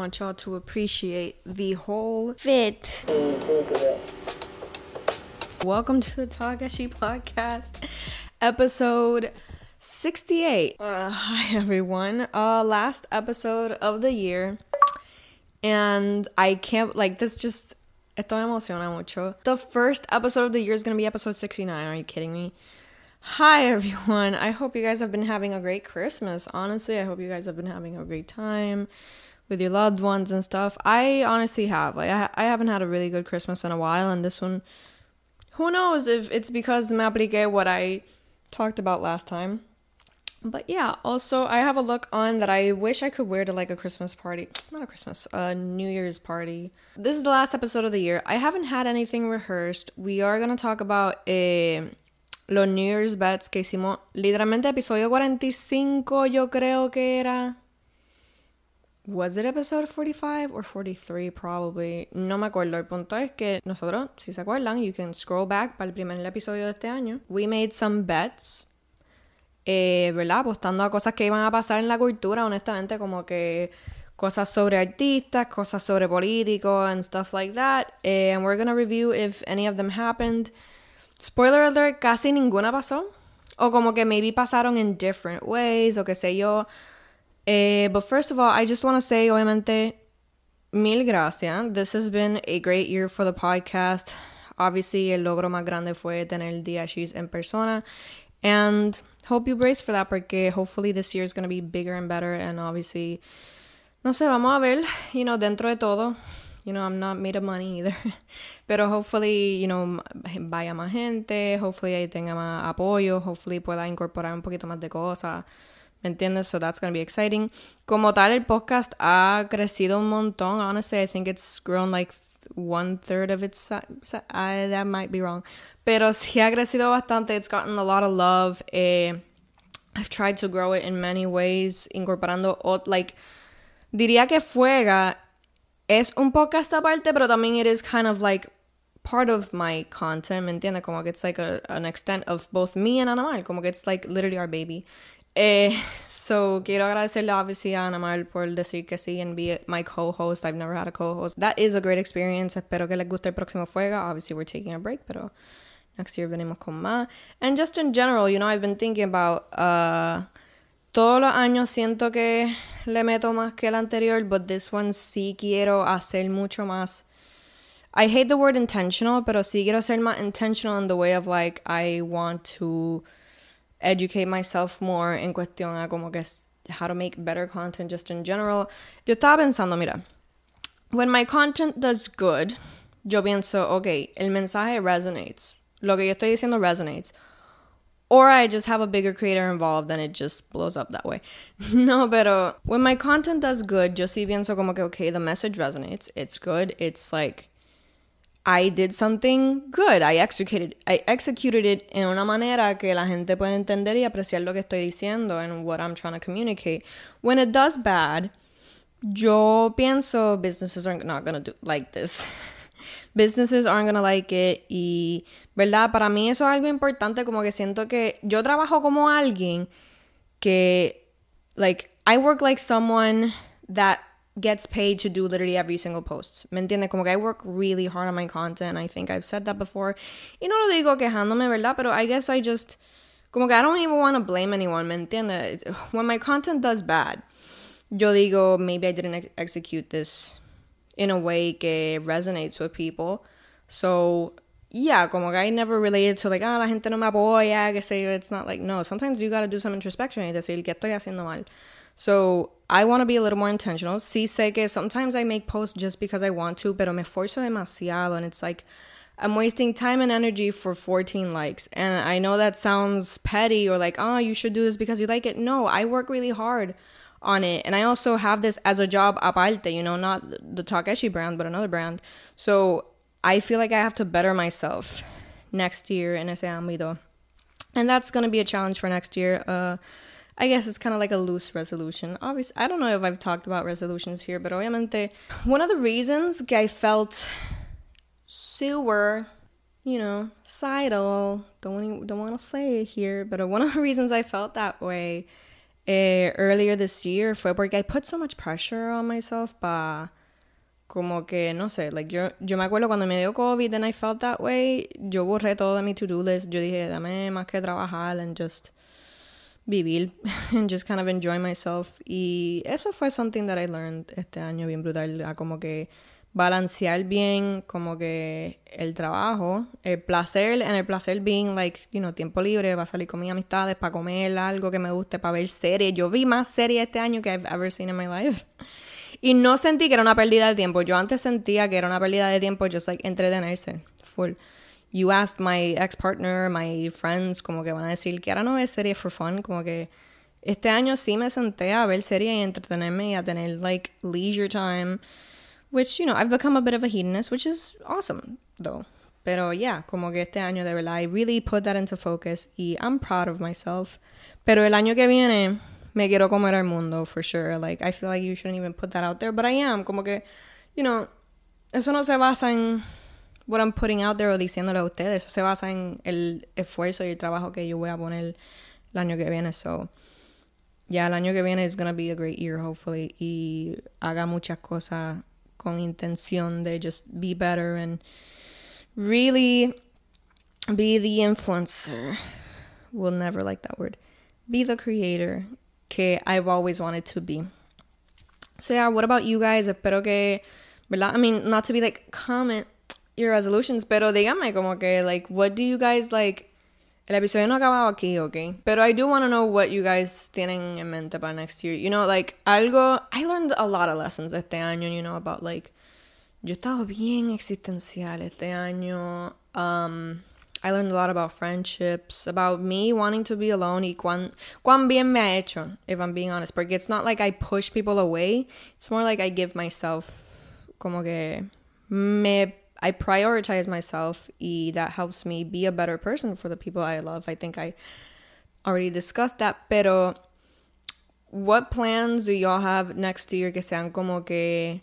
want y'all to appreciate the whole fit. Welcome to the Tagashi podcast, episode 68. Uh, hi, everyone. Uh, last episode of the year. And I can't, like, this just. Esto me emociona mucho. The first episode of the year is going to be episode 69. Are you kidding me? Hi, everyone. I hope you guys have been having a great Christmas. Honestly, I hope you guys have been having a great time with your loved ones and stuff. I honestly have. Like I, I haven't had a really good Christmas in a while, and this one, who knows if it's because apliqué what I talked about last time. But yeah, also I have a look on that I wish I could wear to like a Christmas party. Not a Christmas, a New Year's party. This is the last episode of the year. I haven't had anything rehearsed. We are gonna talk about eh, los New Year's bets que hicimos. Literalmente episodio 45 yo creo que era was it episode 45 or 43 probably? No me acuerdo. El punto es que nosotros, si se acuerdan, you can scroll back para el primer episodio de este año. We made some bets. Eh, ¿Verdad? Apostando a cosas que iban a pasar en la cultura, honestamente, como que cosas sobre artistas, cosas sobre políticos and stuff like that. Eh, and we're gonna review if any of them happened. Spoiler alert, casi ninguna pasó. O como que maybe pasaron in different ways, o qué sé yo. Eh, but first of all, I just want to say, obviamente, mil gracias. This has been a great year for the podcast. Obviously, el logro más grande fue tener DHEs en persona. And hope you brace for that porque hopefully this year is going to be bigger and better. And obviously, no sé, vamos a ver, you know, dentro de todo. You know, I'm not made of money either. Pero hopefully, you know, vaya más gente. Hopefully, ahí tenga más apoyo. Hopefully, pueda incorporar un poquito más de cosas. ¿Me entiendes? So that's going to be exciting. Como tal, el podcast ha crecido un montón. Honestly, I think it's grown like one third of its size. I, that might be wrong. Pero sí ha crecido bastante. It's gotten a lot of love. Eh, I've tried to grow it in many ways, incorporando, like, diría que Fuega es un podcast aparte, pero también it is kind of like part of my content, ¿me entiendes? Como que it's like a, an extent of both me and Anamal, como que it's like literally our baby. Eh, so quiero agradecerle obviously a Anamal por decir que sí and be my co-host. I've never had a co-host. That is a great experience. Espero que les guste el próximo Fuega. Obviously we're taking a break, pero next year venimos con más. And just in general, you know, I've been thinking about uh, todos los años siento que le meto más que el anterior, but this one sí quiero hacer mucho más. I hate the word intentional, pero sí quiero ser más intentional in the way of like I want to educate myself more en cuestión a como que how to make better content just in general. Yo estaba pensando, mira, when my content does good, yo pienso, ok, el mensaje resonates. Lo que yo estoy diciendo resonates. Or I just have a bigger creator involved and it just blows up that way. no, pero when my content does good, yo sí pienso como que, okay, the message resonates. It's good. It's like I did something good. I executed, I executed it en una manera que la gente puede entender y apreciar lo que estoy diciendo and what I'm trying to communicate. When it does bad, yo pienso businesses are not gonna do like this. businesses aren't gonna like it y, ¿verdad? Para mí eso es algo importante como que siento que yo trabajo como alguien que, like, I work like someone that gets paid to do literally every single post. ¿Me entiendes? Como que I work really hard on my content. I think I've said that before. Y no lo digo quejándome, ¿verdad? Pero I guess I just. Como que I don't even want to blame anyone, ¿me entiendes? When my content does bad, yo digo, maybe I didn't ex execute this in a way que resonates with people. So, yeah, como que I never related to like, ah, la gente no me apoya, que sé It's not like, no, sometimes you gotta do some introspection y decir, ¿qué estoy haciendo mal? So I want to be a little more intentional. Sí sé que sometimes I make posts just because I want to, pero me esfuerzo demasiado and it's like I'm wasting time and energy for 14 likes. And I know that sounds petty or like, oh, you should do this because you like it. No, I work really hard on it. And I also have this as a job aparte, you know, not the Takeshi brand, but another brand. So I feel like I have to better myself next year in ese ámbito. And that's going to be a challenge for next year. Uh, I guess it's kind of like a loose resolution. Obviously, I don't know if I've talked about resolutions here, but obviamente, one of the reasons I felt super, you know, sidle, don't, don't want to say it here, but one of the reasons I felt that way eh, earlier this year fue porque I put so much pressure on myself pa como que no sé, like yo yo me acuerdo cuando me dio COVID and I felt that way, yo borré todo de mi to-do list. Yo dije, dame más que trabajar and just vivir and just kind of enjoy myself. Y eso fue something that I learned este año bien brutal, a como que balancear bien como que el trabajo, el placer, en el placer being like, you know, tiempo libre, va a salir con mis amistades para comer algo que me guste, para ver series. Yo vi más series este año que I've ever seen in my life. Y no sentí que era una pérdida de tiempo. Yo antes sentía que era una pérdida de tiempo just like entretenerse. Full. You asked my ex partner, my friends, como que van a decir que ahora no es series for fun, como que este año sí me senté a ver series y entretenerme y a tener like leisure time which, you know, I've become a bit of a hedonist, which is awesome, though. Pero yeah, como que este año de verdad, I really put that into focus y I'm proud of myself. Pero el año que viene me quiero comer al mundo, for sure. Like, I feel like you shouldn't even put that out there, but I am. Como que, you know, eso no se basa en what I'm putting out there o diciéndole a ustedes. Eso se basa en el esfuerzo y el trabajo que yo voy a poner el año que viene. So, yeah, el año que viene is gonna be a great year, hopefully. Y haga muchas cosas con intención de just be better and really be the influencer. We'll never like that word. Be the creator que I've always wanted to be. So yeah, what about you guys? Espero que, ¿verdad? I mean, not to be like comment your resolutions, pero dígame como que like what do you guys like El episodio no ha acabado aquí, ok. Pero I do want to know what you guys tienen en mente para next year. You know, like, algo. I learned a lot of lessons este año, you know, about like. Yo he estado bien existencial este año. Um, I learned a lot about friendships, about me wanting to be alone y cuán, cuán bien me ha hecho, if I'm being honest. Porque it's not like I push people away. It's more like I give myself como que me I prioritize myself y that helps me be a better person for the people I love. I think I already discussed that, pero what plans do y'all have next year que sean como que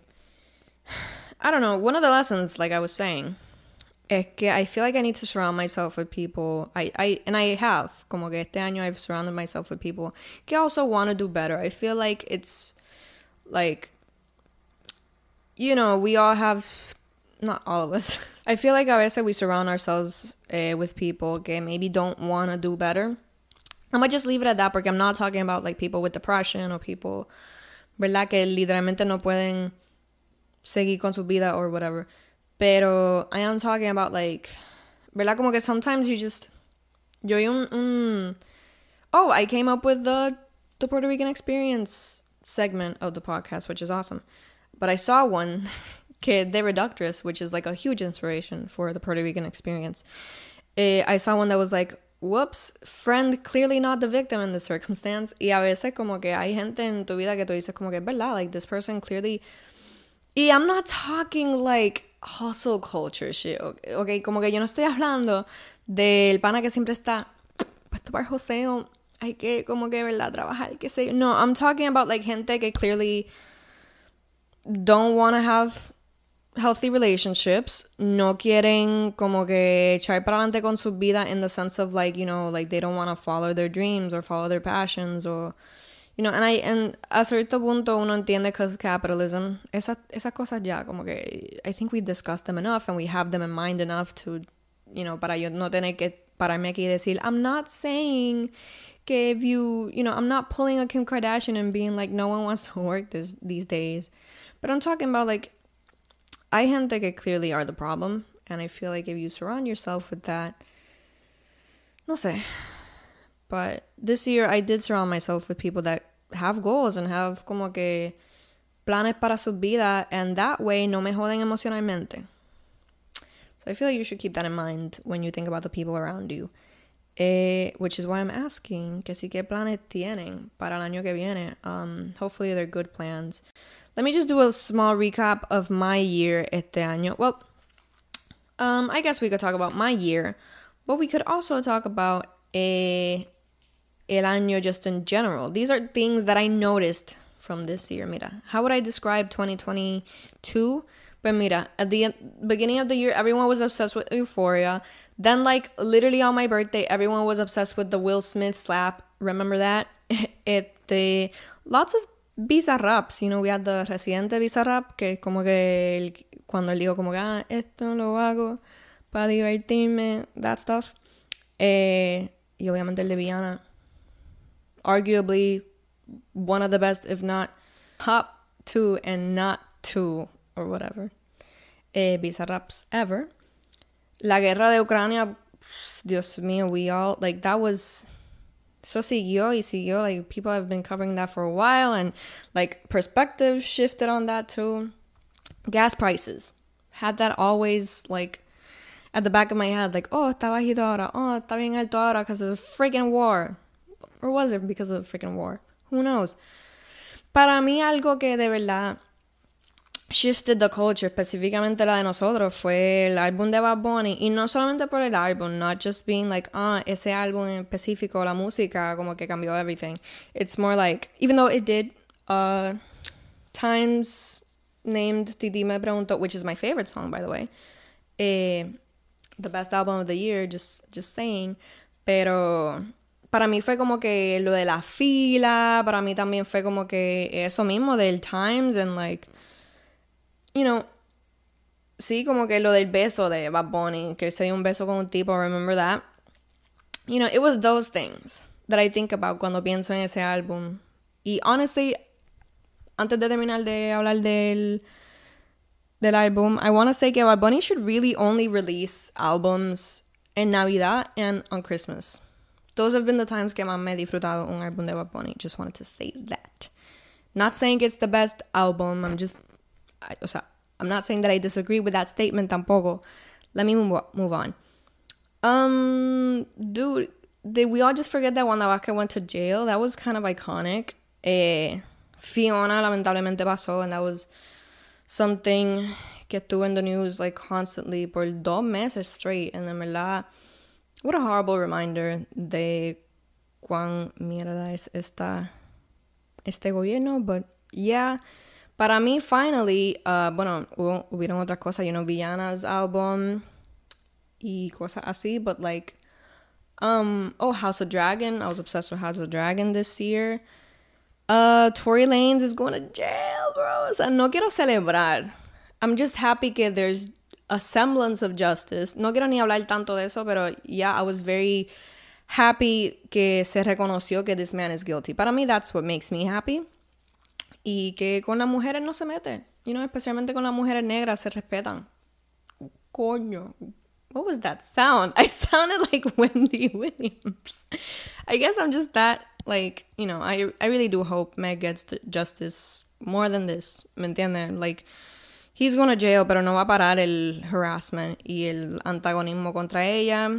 I don't know, one of the lessons like I was saying es que I feel like I need to surround myself with people I, I and I have como que este año I've surrounded myself with people que also want to do better. I feel like it's like you know, we all have not all of us. I feel like a veces we surround ourselves uh, with people que maybe don't want to do better. I might just leave it at that porque I'm not talking about like people with depression or people, ¿verdad? Que literalmente no pueden seguir con su vida or whatever. Pero I am talking about like, ¿verdad? Como que sometimes you just, yo un, un, oh, I came up with the, the Puerto Rican experience segment of the podcast, which is awesome. But I saw one que de Reductress, which is like a huge inspiration for the Puerto Rican experience. Eh, I saw one that was like, whoops, friend clearly not the victim in this circumstance. Y a veces como que hay gente en tu vida que tú dices como que, ¿verdad? Like this person clearly... Y I'm not talking like hustle culture shit, okay? Como que yo no estoy hablando del pana que siempre está puesto para joseo, hay que como que, ¿verdad? Trabajar, qué sé. No, I'm talking about like gente que clearly don't want to have healthy relationships, no quieren como que echar para adelante con su vida in the sense of like, you know, like they don't want to follow their dreams or follow their passions or you know, and I and a cierto punto uno entiende cause capitalism, esas esas cosas ya como que I think we discussed them enough and we have them in mind enough to, you know, para yo no tener que pararme aquí y decir, I'm not saying que if you, you know, I'm not pulling a Kim Kardashian and being like no one wants to work this these days. But I'm talking about like hay gente que clearly are the problem. And I feel like if you surround yourself with that, no sé. But this year I did surround myself with people that have goals and have como que planes para su vida. And that way no me joden emocionalmente. So I feel like you should keep that in mind when you think about the people around you. Eh, which is why I'm asking que si qué planes tienen para el año que viene. Um, hopefully they're good plans. Let me just do a small recap of my year este año. Well, um, I guess we could talk about my year, but we could also talk about a el año just in general. These are things that I noticed from this year. Mira, how would I describe 2022? But mira, at the beginning of the year, everyone was obsessed with Euphoria. Then, like, literally on my birthday, everyone was obsessed with the Will Smith slap. Remember that? It the lots of Bizarraps, you know, we had the Residente Bizarrap, que es como que cuando él como que, ah, esto lo hago para divertirme, that stuff. Eh, y obviamente el de Viana. Arguably one of the best, if not top two and not two, or whatever, eh, Bizarraps ever. La guerra de Ucrania, Dios mío, we all, like, that was so siguió y siguió. Like people have been covering that for a while, and like perspective shifted on that too. Gas prices had that always like at the back of my head, like oh está bajito ahora, oh está bien alto ahora because of the freaking war, or was it because of the freaking war? Who knows? Para mí algo que de verdad shifted the culture, específicamente la de nosotros, fue el álbum de Bad Bunny. Y no solamente por el álbum, not just being like, ah, ese álbum en específico, la música, como que cambió everything. It's more like, even though it did, uh, Times named Titi Me Pregunto, which is my favorite song, by the way. Eh, the best album of the year, just, just saying. Pero para mí fue como que lo de la fila, para mí también fue como que eso mismo del Times and like you know, sí, como que lo del beso de Bad Bunny, que se dio un beso con un tipo, remember that? You know, it was those things that I think about cuando pienso en ese álbum. Y honestly, antes de terminar de hablar del, del álbum, I want to say que Bad Bunny should really only release albums en Navidad and on Christmas. Those have been the times que más me he disfrutado un álbum de Bad Bunny. Just wanted to say that. Not saying it's the best album, I'm just Sea, I'm not saying that I disagree with that statement tampoco. Let me move, move on. Um, dude, did we all just forget that Wanda Vázquez went to jail? That was kind of iconic. Eh, Fiona lamentablemente pasó, and that was something que estuvo in the news like constantly por dos meses straight. And then, verdad, what a horrible reminder de cuán mierda es esta, este gobierno. But yeah, Para mí, finally, uh, bueno, hubo, hubieron otras cosas, you know, Villanas album y cosas así, but like, um, oh, House of Dragon. I was obsessed with House of Dragon this year. Uh, Tory Lanez is going to jail, bro. O sea, no quiero celebrar. I'm just happy que there's a semblance of justice. No quiero ni hablar tanto de eso, pero yeah, I was very happy que se reconoció que this man is guilty. Para mí, that's what makes me happy. Y que con las mujeres no se mete. You know, especialmente con las mujeres negras se respetan. Coño. What was that sound? I sounded like Wendy Williams. I guess I'm just that like, you know, I I really do hope Meg gets justice more than this. ¿Me entiendes? Like he's going to jail, pero no va a parar el harassment y el antagonismo contra ella.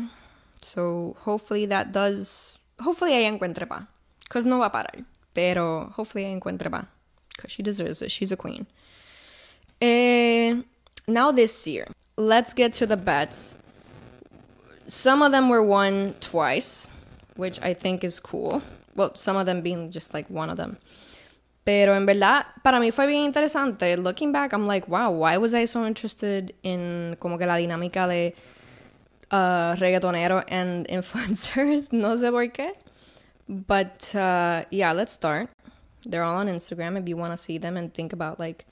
So hopefully that does hopefully ella encuentre paz. Cause no va a parar, pero hopefully ella encuentre paz because she deserves it. She's a queen. Uh, now this year, let's get to the bets. Some of them were won twice, which I think is cool. Well, some of them being just like one of them. Pero en verdad, para mí fue bien interesante. Looking back, I'm like, wow, why was I so interested in como que la dinámica de uh, reggaetonero and influencers? no sé por qué. But uh, yeah, let's start. They're all on Instagram if you want to see them and think about like,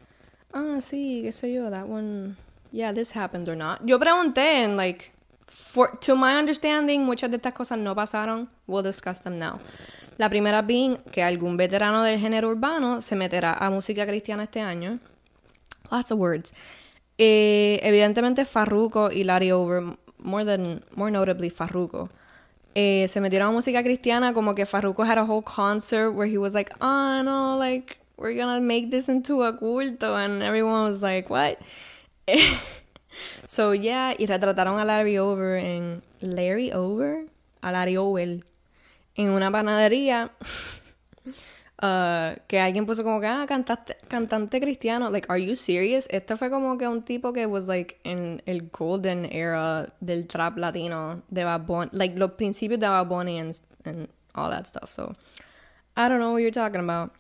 ah, sí, qué sé yo, that one, yeah, this happened or not. Yo pregunté and like, for, to my understanding, muchas de estas cosas no pasaron. We'll discuss them now. La primera being que algún veterano del género urbano se meterá a música cristiana este año. Lots of words. Eh, evidentemente Farruko y Larry Over, more than, more notably Farruko eh, se metieron a música cristiana, como que Farruko had a whole concert where he was like, oh no, like, we're gonna make this into a culto, and everyone was like, what? so yeah, y retrataron a Larry Over en Larry Over, a Larry Over en una panadería. Uh, que alguien puso como que, ah, cantante, cantante cristiano. Like, are you serious? Esto fue como que un tipo que was like en el golden era del trap latino de Bad Bunny. Like, los principios de Bad Bunny and, and all that stuff. So, I don't know what you're talking about.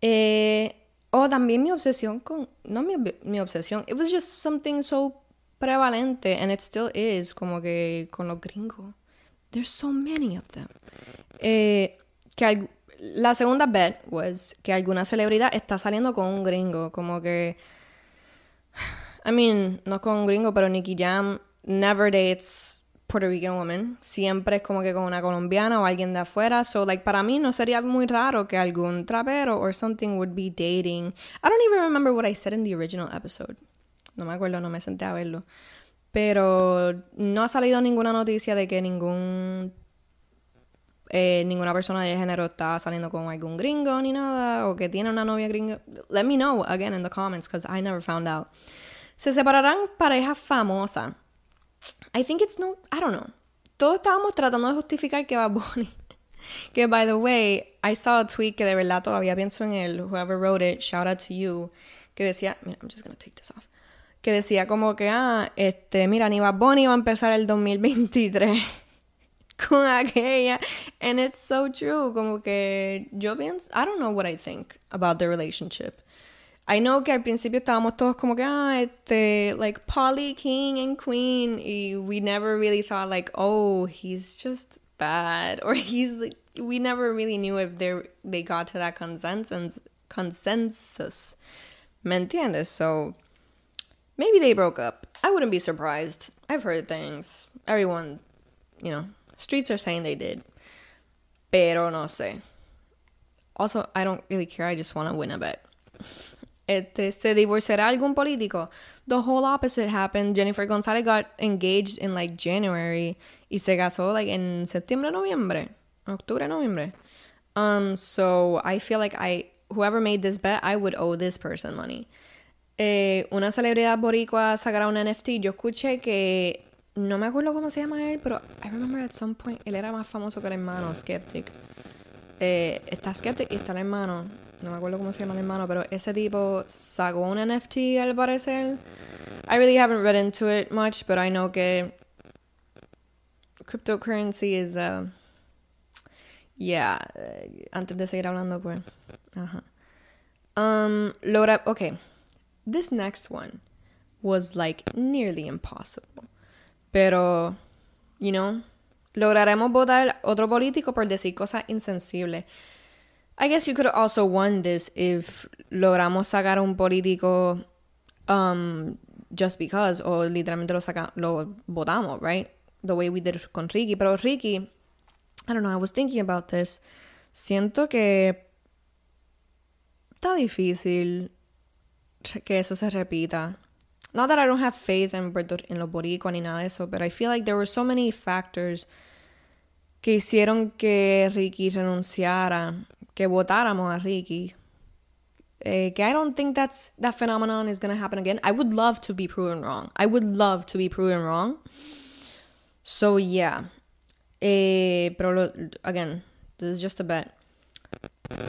Eh, oh, también mi obsesión con. No mi, mi obsesión. It was just something so prevalente, and it still is, como que con los gringos. There's so many of them. Eh, que la segunda bet was que alguna celebridad está saliendo con un gringo, como que I mean, no con un gringo, pero Nicky Jam never dates Puerto Rican women. Siempre es como que con una colombiana o alguien de afuera. So, like, para mí no sería muy raro que algún trapero or something would be dating. I don't even remember what I said in the original episode. No me acuerdo, no me senté a verlo. Pero no ha salido ninguna noticia de que ningún eh, ninguna persona de género está saliendo con algún gringo ni nada, o que tiene una novia gringa. Let me know again in the comments, because I never found out. Se separarán parejas famosas. I think it's no, I don't know. Todos estábamos tratando de justificar que va Bunny. que by the way, I saw a tweet que de verdad todavía pienso en él. Whoever wrote it, shout out to you. Que decía, mira, I'm just gonna take this off. Que decía como que, ah, este, mira, ni Bad Bunny va a empezar el 2023 con aquella. And it's so true. Como que yo pienso, I don't know what I think about the relationship. I know que al principio estábamos todos como que, ah, este, like Polly, King and Queen, y we never really thought like, oh, he's just bad, or he's like, we never really knew if they they got to that consensus. Consensus, ¿me entiendes? So maybe they broke up. I wouldn't be surprised. I've heard things. Everyone, you know, streets are saying they did, pero no sé. Also, I don't really care. I just want to win a bet. este, se divorciará algún político. The whole opposite happened. Jennifer Gonzalez got engaged in like January y se casó like en septiembre, noviembre, octubre, noviembre. Um, so I feel like I, whoever made this bet, I would owe this person money. Eh, una celebridad boricua sacará un NFT. Yo escuché que no me acuerdo cómo se llama él, pero I remember at some point él era más famoso que el hermano Skeptic. Eh, está Skeptic y está el hermano no me acuerdo cómo se llama mi hermano, pero ese tipo sacó un NFT al parecer. I really haven't read into it much, but I know que cryptocurrency is, uh, yeah, uh, antes de seguir hablando, pues, ajá. Um, logra, okay, this next one was like nearly impossible, pero, you know, lograremos votar otro político por decir cosas insensibles. I guess you could also won this if logramos sacar un político um, just because, o literalmente lo, saca, lo votamos, right? The way we did con Ricky. Pero Ricky, I don't know, I was thinking about this. Siento que está difícil que eso se repita. Not that I don't have faith in, in los boricuas ni nada de eso, but I feel like there were so many factors que hicieron que Ricky renunciara que votáramos a Ricky. Eh, I don't think that's that phenomenon is gonna happen again. I would love to be proven wrong. I would love to be proven wrong. So yeah. Eh, pero again, this is just a bet.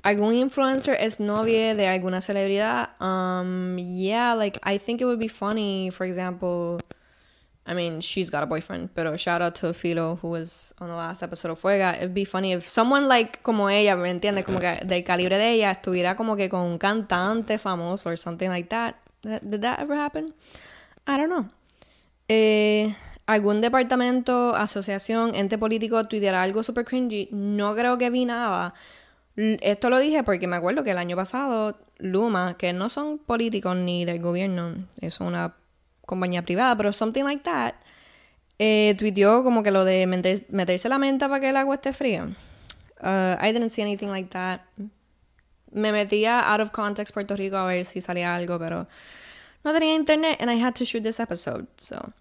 ¿Algún influencer es novia de alguna celebridad? Um, yeah, like I think it would be funny, for example. I mean, she's got a boyfriend, pero shout out to Philo, who was on the last episode of Fuega. It'd be funny if someone like como ella, ¿me entiendes? Como que del calibre de ella estuviera como que con un cantante famoso or something like that. Did that ever happen? I don't know. Eh, ¿Algún departamento, asociación, ente político tuviera algo super cringy? No creo que vi nada. Esto lo dije porque me acuerdo que el año pasado Luma, que no son políticos ni del gobierno, es una compañía privada, pero something like that, eh, como que lo de meterse la menta para que el agua esté fría. Uh, I didn't see anything like that. Me metía out of context Puerto Rico a ver si salía algo, pero no tenía internet and I had to shoot this episode, so.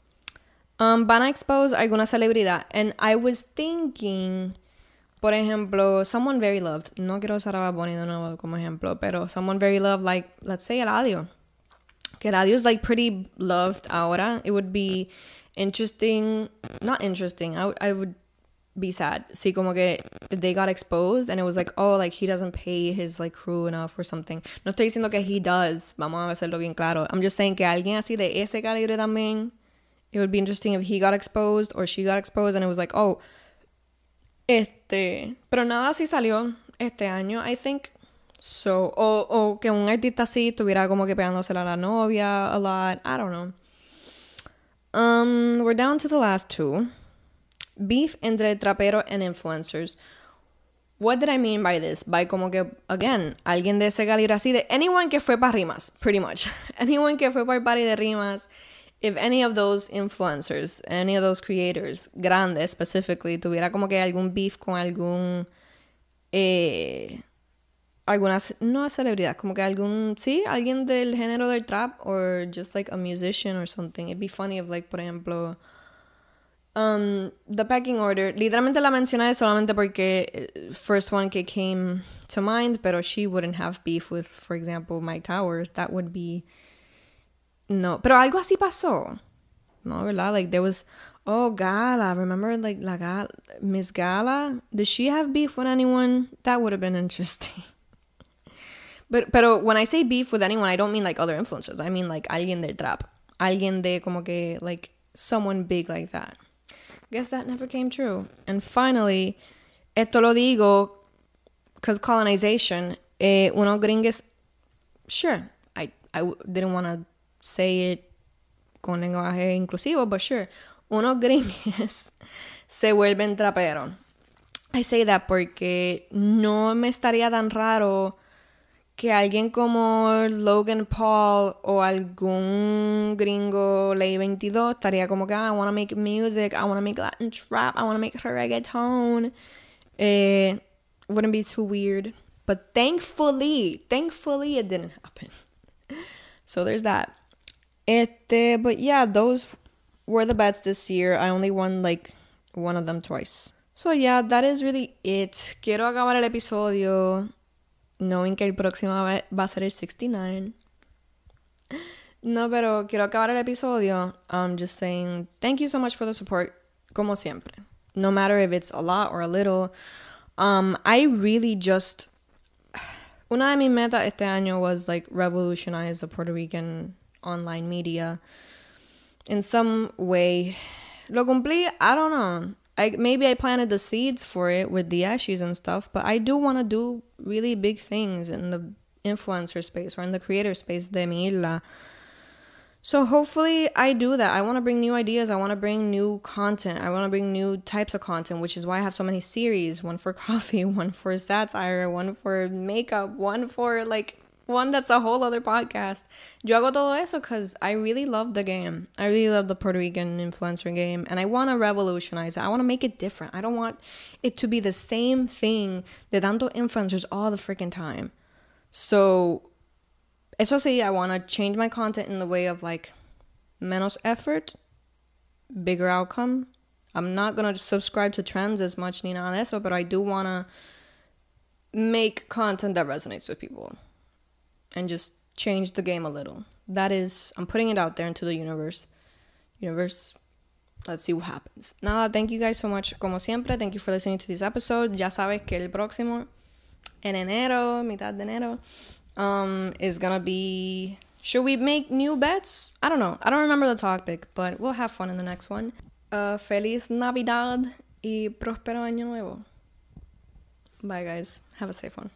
Um, van a expose alguna celebridad. And I was thinking, por ejemplo, someone very loved. No quiero usar a Bonnie de nuevo como ejemplo, pero someone very loved, like, let's say Eladio que radio's like pretty loved ahora. It would be interesting, not interesting. I, I would be sad. See, como que they got exposed and it was like, oh, like he doesn't pay his like crew enough or something. No estoy diciendo que he does. Vamos a hacerlo bien claro. I'm just saying que alguien así de ese calibre también. It would be interesting if he got exposed or she got exposed and it was like, oh, este. Pero nada así salió este año. I think So, o, o que un artista así estuviera como que pegándose a la novia a lot. I don't know. Um, we're down to the last two. Beef entre trapero and influencers. what did I mean by this? By como que, again, alguien de ese calibre así, de anyone que fue para rimas, pretty much. anyone que fue para el party de rimas, if any of those influencers, any of those creators, grandes specifically, tuviera como que algún beef con algún, eh, alguna, no celebridad, como que algún, sí, alguien del género del trap, or just like a musician or something. It'd be funny if like, por ejemplo, um, the packing order, literalmente la mencioné solamente porque eh, first one que came to mind, pero she wouldn't have beef with, for example, Myke Towers. That would be no. Pero algo así pasó. No, ¿verdad? Like there was oh Gala. Remember like la Gala, Miss Gala? Did she have beef with anyone? That would have been interesting. but pero when I say beef with anyone, I don't mean like other influencers. I mean like alguien del trap. Alguien de como que like someone big like that. Guess that never came true. And finally, esto lo digo because colonization, eh, uno gringues, sure, I, I didn't want to say it con lenguaje inclusivo, but sure, unos gringues se vuelven traperos. I say that porque no me estaría tan raro que alguien como Logan Paul o algún gringo ley 22 estaría como que ah, I want to make music, I want to make Latin trap, I want to make reggaeton. Eh, wouldn't be too weird. But thankfully, thankfully it didn't happen. So there's that. Este, but yeah, those were the bets this year. I only won like one of them twice. So yeah, that is really it. Quiero acabar el episodio knowing que el próximo va a ser el 69. No, pero quiero acabar el episodio um, just saying thank you so much for the support, como siempre. No matter if it's a lot or a little. Um, I really just. Una de mis metas este año was like revolutionize the Puerto Rican online media in some way. Lo cumplí, I don't know. I maybe I planted the seeds for it with the ashes and stuff, but I do want to do really big things in the influencer space or in the creator space de mi isla. So hopefully I do that. I want to bring new ideas. I want to bring new content. I want to bring new types of content, which is why I have so many series, one for coffee, one for satire, one for makeup, one for like one that's a whole other podcast. Yo hago todo eso because I really love the game. I really love the Puerto Rican influencer game and I want to revolutionize it. I want to make it different. I don't want it to be the same thing de tanto influencers all the freaking time. So, eso sí, I want to change my content in the way of like menos effort, bigger outcome. I'm not going to subscribe to trends as much ni nada eso, but I do want to make content that resonates with people and just change the game a little. That is, I'm putting it out there into the universe. Universe, let's see what happens. Nada, thank you guys so much. Como siempre, thank you for listening to this episode. Ya sabes que el próximo, en enero, mitad de enero, um, is gonna be. Should we make new bets? I don't know. I don't remember the topic, but we'll have fun in the next one. Uh, Feliz Navidad y próspero año nuevo. Bye, guys. Have a safe one.